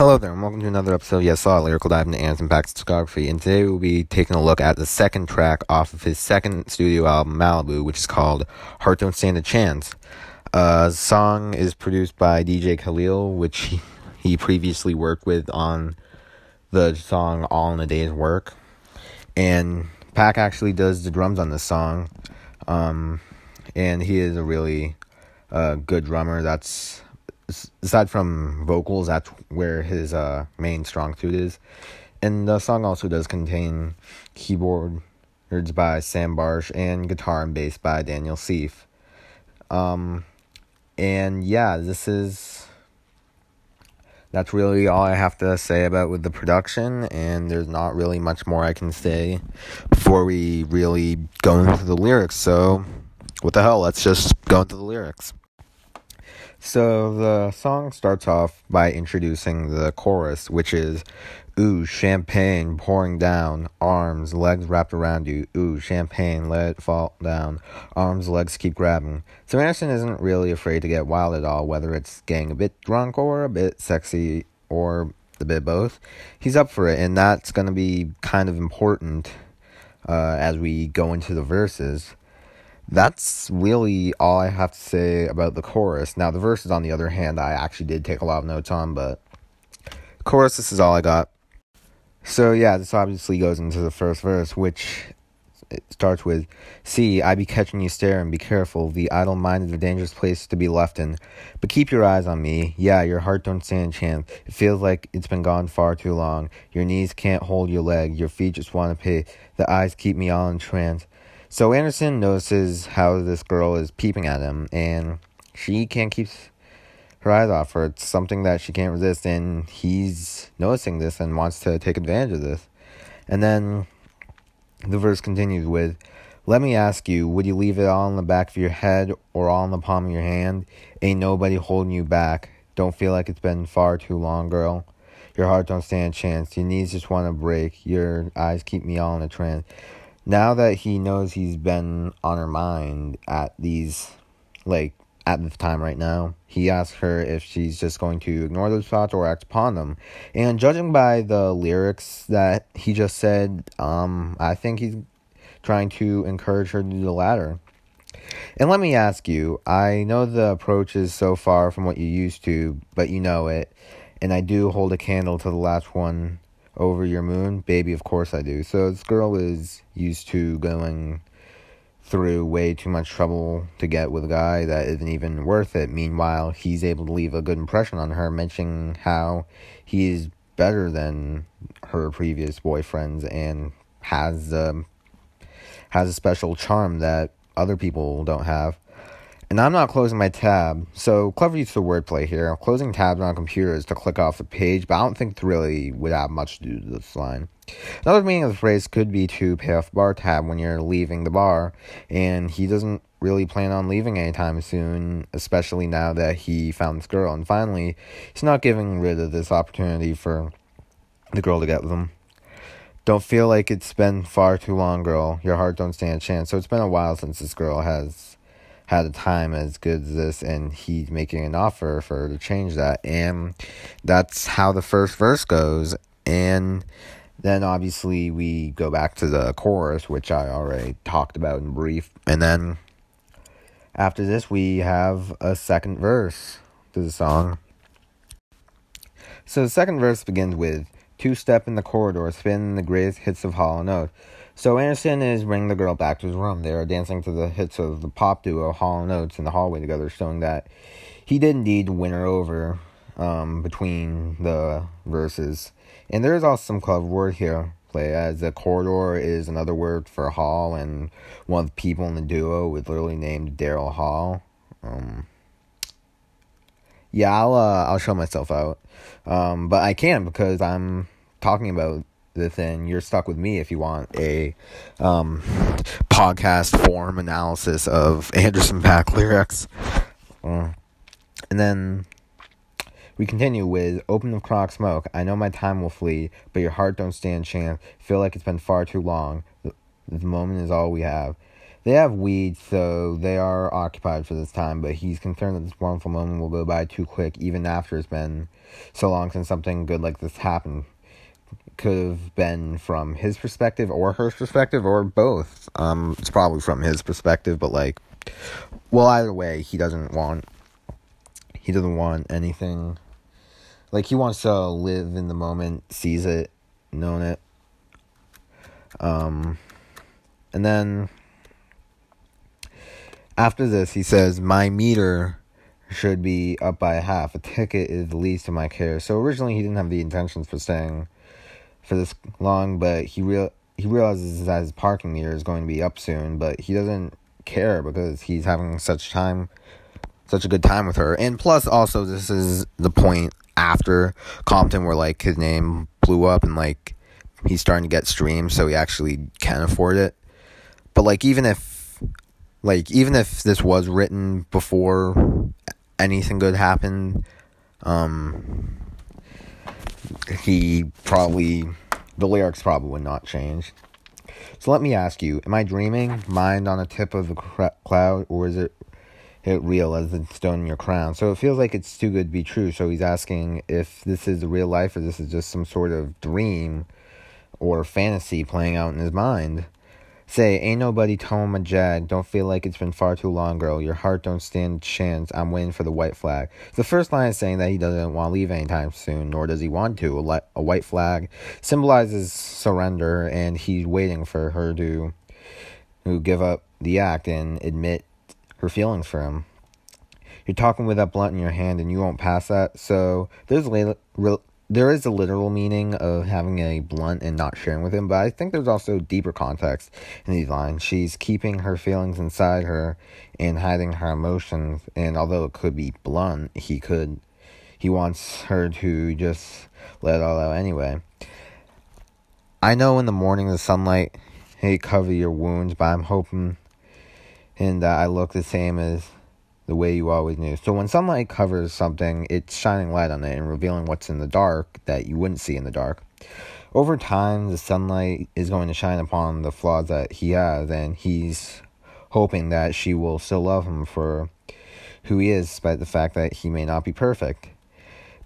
Hello there, and welcome to another episode of Yes Law, Lyrical Dive into Anderson Paak's discography. And today we'll be taking a look at the second track off of his second studio album, Malibu, which is called Heart Don't Stand a Chance. Uh, the song is produced by DJ Khalil, which he, he previously worked with on the song All in a Day's Work. And Paak actually does the drums on this song. Um, and he is a really uh, good drummer. That's aside from vocals, that's where his uh, main strong suit is. And the song also does contain keyboards by Sam Barsh and guitar and bass by Daniel Seeff. Um, and yeah, this is that's really all I have to say about with the production, and there's not really much more I can say before we really go into the lyrics. So, what the hell? Let's just go into the lyrics. So the song starts off by introducing the chorus, which is Ooh, champagne pouring down, arms, legs wrapped around you. Ooh, champagne, let it fall down, arms, legs keep grabbing. So Anderson isn't really afraid to get wild at all, whether it's getting a bit drunk or a bit sexy or a bit both. He's up for it, and that's going to be kind of important uh, as we go into the verses that's really all I have to say about the chorus. Now, the verses, on the other hand, I actually did take a lot of notes on, but chorus, this is all I got. So, yeah, this obviously goes into the first verse, which it starts with See, I be catching you staring, be careful. The idle mind is a dangerous place to be left in. But keep your eyes on me. Yeah, your heart don't stand a chance. It feels like it's been gone far too long. Your knees can't hold your leg. Your feet just want to pay. The eyes keep me all in trance. So Anderson notices how this girl is peeping at him, and she can't keep her eyes off her. It's something that she can't resist, and he's noticing this and wants to take advantage of this. And then the verse continues with, Let me ask you, would you leave it all in the back of your head or all in the palm of your hand? Ain't nobody holding you back. Don't feel like it's been far too long, girl. Your heart don't stand a chance. Your knees just want to break. Your eyes keep me all in a trance now that he knows he's been on her mind at these like at the time right now he asks her if she's just going to ignore those thoughts or act upon them. And judging by the lyrics that he just said um i think he's trying to encourage her to do the latter. And let me ask you i know the approach is so far from what you used to but you know it. And i do hold a candle to the last one over your moon? Baby, of course I do. So this girl is used to going through way too much trouble to get with a guy that isn't even worth it. Meanwhile, he's able to leave a good impression on her, mentioning how he is better than her previous boyfriends and has um, has a special charm that other people don't have and I'm not closing my tab. So clever use of wordplay here. Closing tabs on computers to click off the page, but I don't think really would have much to do with this line. Another meaning of the phrase could be to pay off bar tab when you're leaving the bar, and he doesn't really plan on leaving anytime soon, especially now that he found this girl. And finally, he's not giving rid of this opportunity for the girl to get with him. Don't feel like it's been far too long, girl. Your heart don't stand a chance. So it's been a while since this girl has had a time as good as this and he's making an offer for her to change that. And that's how the first verse goes. And then obviously we go back to the chorus which i already talked about in brief. And then after this we have a second verse to the song. So the second verse begins with two step in the corridor spin the greatest hits of Hall and Oates so Anderson is bringing the girl back to his room. They are dancing to the hits of the pop duo Hall & Oates in the hallway together, showing that he did indeed win her over um, between the verses. And there is also some clever word here play as the corridor is another word for hall, and one of the people in the duo was literally named Daryl Hall. Um, yeah, I'll uh, I'll show myself out, um, but I can't because I'm talking about and you're stuck with me if you want a um, podcast form analysis of Anderson Paak lyrics. Uh, and then we continue with Open the Clock Smoke. I know my time will flee, but your heart don't stand chance. Feel like it's been far too long. The, the moment is all we have. They have weed, so they are occupied for this time, but he's concerned that this wonderful moment will go by too quick, even after it's been so long since something good like this happened. Could have been from his perspective or her perspective or both. Um, it's probably from his perspective, but like, well, either way, he doesn't want. He doesn't want anything. Like he wants to live in the moment, sees it, known it. Um, and then after this, he says, My meter should be up by half. A ticket is the least of my care. So originally, he didn't have the intentions for staying for this long, but he real he realizes that his parking meter is going to be up soon, but he doesn't care because he's having such time such a good time with her. And plus also this is the point after Compton where like his name blew up and like he's starting to get streams so he actually can afford it. But like even if like even if this was written before anything good happened, um he probably the lyrics probably would not change. So let me ask you, am I dreaming, mind on the tip of cr- cloud, or is it it real as the stone in your crown? So it feels like it's too good to be true. So he's asking if this is real life or this is just some sort of dream or fantasy playing out in his mind. Say, ain't nobody towing my jag. Don't feel like it's been far too long, girl. Your heart don't stand a chance. I'm waiting for the white flag. The first line is saying that he doesn't want to leave anytime soon, nor does he want to. A, a white flag symbolizes surrender, and he's waiting for her to, to give up the act and admit her feelings for him. You're talking with that blunt in your hand, and you won't pass that. So there's a there is a literal meaning of having a blunt and not sharing with him, but I think there's also deeper context in these lines. She's keeping her feelings inside her and hiding her emotions, and although it could be blunt, he could he wants her to just let it all out anyway. I know in the morning the sunlight may cover your wounds, but I'm hoping and that I look the same as the way you always knew. So when sunlight covers something, it's shining light on it and revealing what's in the dark that you wouldn't see in the dark. Over time, the sunlight is going to shine upon the flaws that he has, and he's hoping that she will still love him for who he is, despite the fact that he may not be perfect.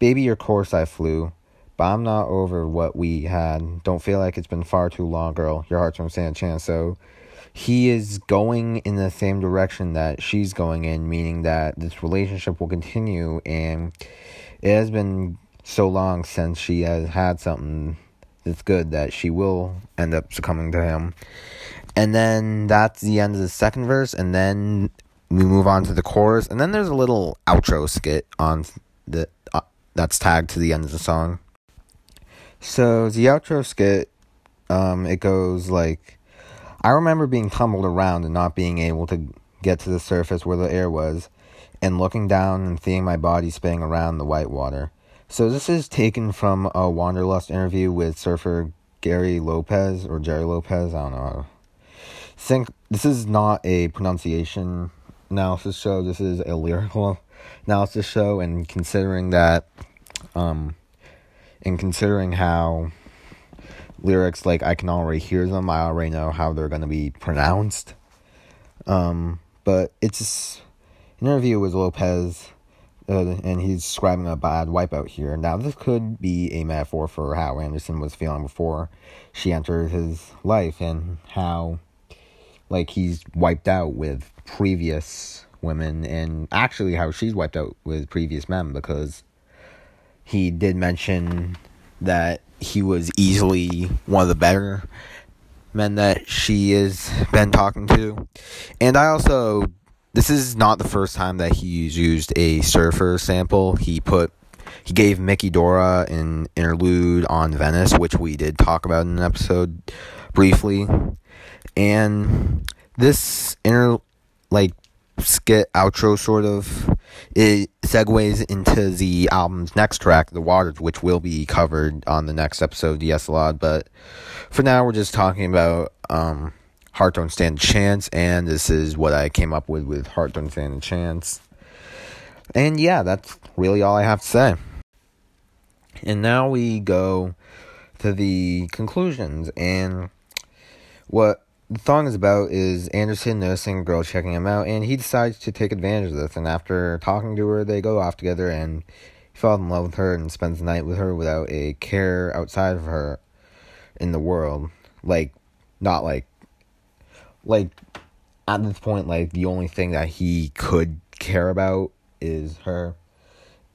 Baby, your course I flew, but I'm not over what we had. Don't feel like it's been far too long, girl. Your heart's from stand a chance. So he is going in the same direction that she's going in, meaning that this relationship will continue. And it has been so long since she has had something that's good that she will end up succumbing to him. And then that's the end of the second verse, and then we move on to the chorus, and then there's a little outro skit on the uh, that's tagged to the end of the song. So the outro skit, um, it goes like. I remember being tumbled around and not being able to get to the surface where the air was, and looking down and seeing my body spinning around the white water. So this is taken from a Wanderlust interview with surfer Gary Lopez or Gerry Lopez. I don't know. Think this is not a pronunciation analysis show. This is a lyrical analysis show, and considering that, um, and considering how lyrics like I can already hear them. I already know how they're going to be pronounced. Um, but it's an interview with Lopez, uh, and he's describing a bad wipeout here. Now, this could be a metaphor for how Anderson was feeling before she entered his life, and how, like, he's wiped out with previous women, and actually how she's wiped out with previous men because he did mention that he was easily one of the better men that she has been talking to. And I also, this is not the first time that he's used a surfer sample. He put, he gave Mickey Dora an interlude on Venice, which we did talk about in an episode briefly. And this inter, like, skit outro sort of it segues into the album's next track the waters which will be covered on the next episode yes a lot but for now we're just talking about um, heart don't stand a chance and this is what i came up with with heart don't stand a chance. And yeah that's really all i have to say. And now we go to the conclusions and what the song is about is Anderson noticing a girl checking him out, and he decides to take advantage of this. And after talking to her, they go off together, and he falls in love with her and spends the night with her without a care outside of her in the world. Like, not like, like at this point, like the only thing that he could care about is her.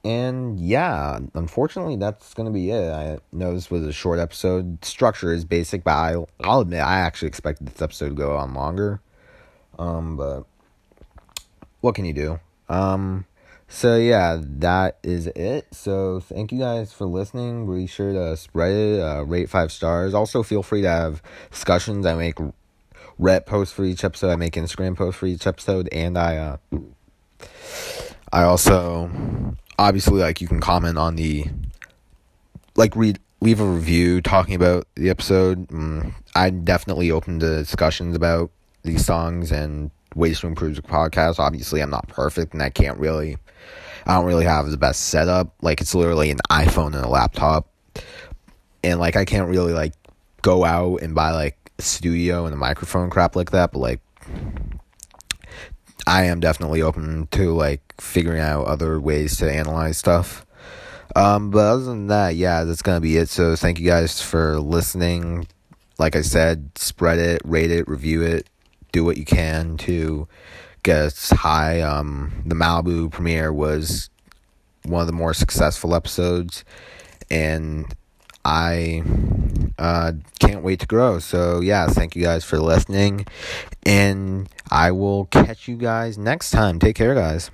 And yeah, unfortunately, that's gonna be it. I know this was a short episode. Structure is basic, but I, I'll admit I actually expected this episode to go on longer. Um, but what can you do? Um, so yeah, that is it. So thank you guys for listening. Be sure to spread it, uh, rate five stars. Also, feel free to have discussions. I make Reddit posts for each episode. I make Instagram posts for each episode, and I uh, I also obviously like you can comment on the like read leave a review talking about the episode. Mm, I'm definitely open to discussions about these songs and ways to improve the podcast. Obviously, I'm not perfect and I can't really I don't really have the best setup. Like it's literally an iPhone and a laptop. And like I can't really like go out and buy like a studio and a microphone crap like that, but like I am definitely open to like figuring out other ways to analyze stuff. Um, but other than that, yeah, that's gonna be it. So thank you guys for listening. Like I said, spread it, rate it, review it, do what you can to get us high. Um, the Malibu premiere was one of the more successful episodes, and I uh, can't wait to grow. So, yeah, thank you guys for listening, and I will catch you guys next time. Take care, guys.